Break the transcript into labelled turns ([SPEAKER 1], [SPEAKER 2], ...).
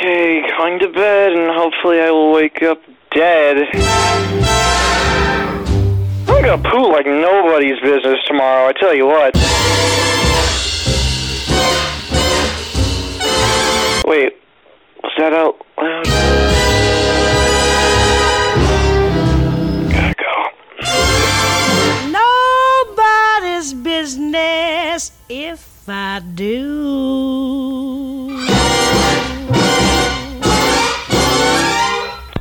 [SPEAKER 1] Okay, going to bed, and hopefully I will wake up dead. I'm gonna poo like nobody's business tomorrow, I tell you what. Wait, was that out loud? Gotta go.
[SPEAKER 2] Nobody's business if I do.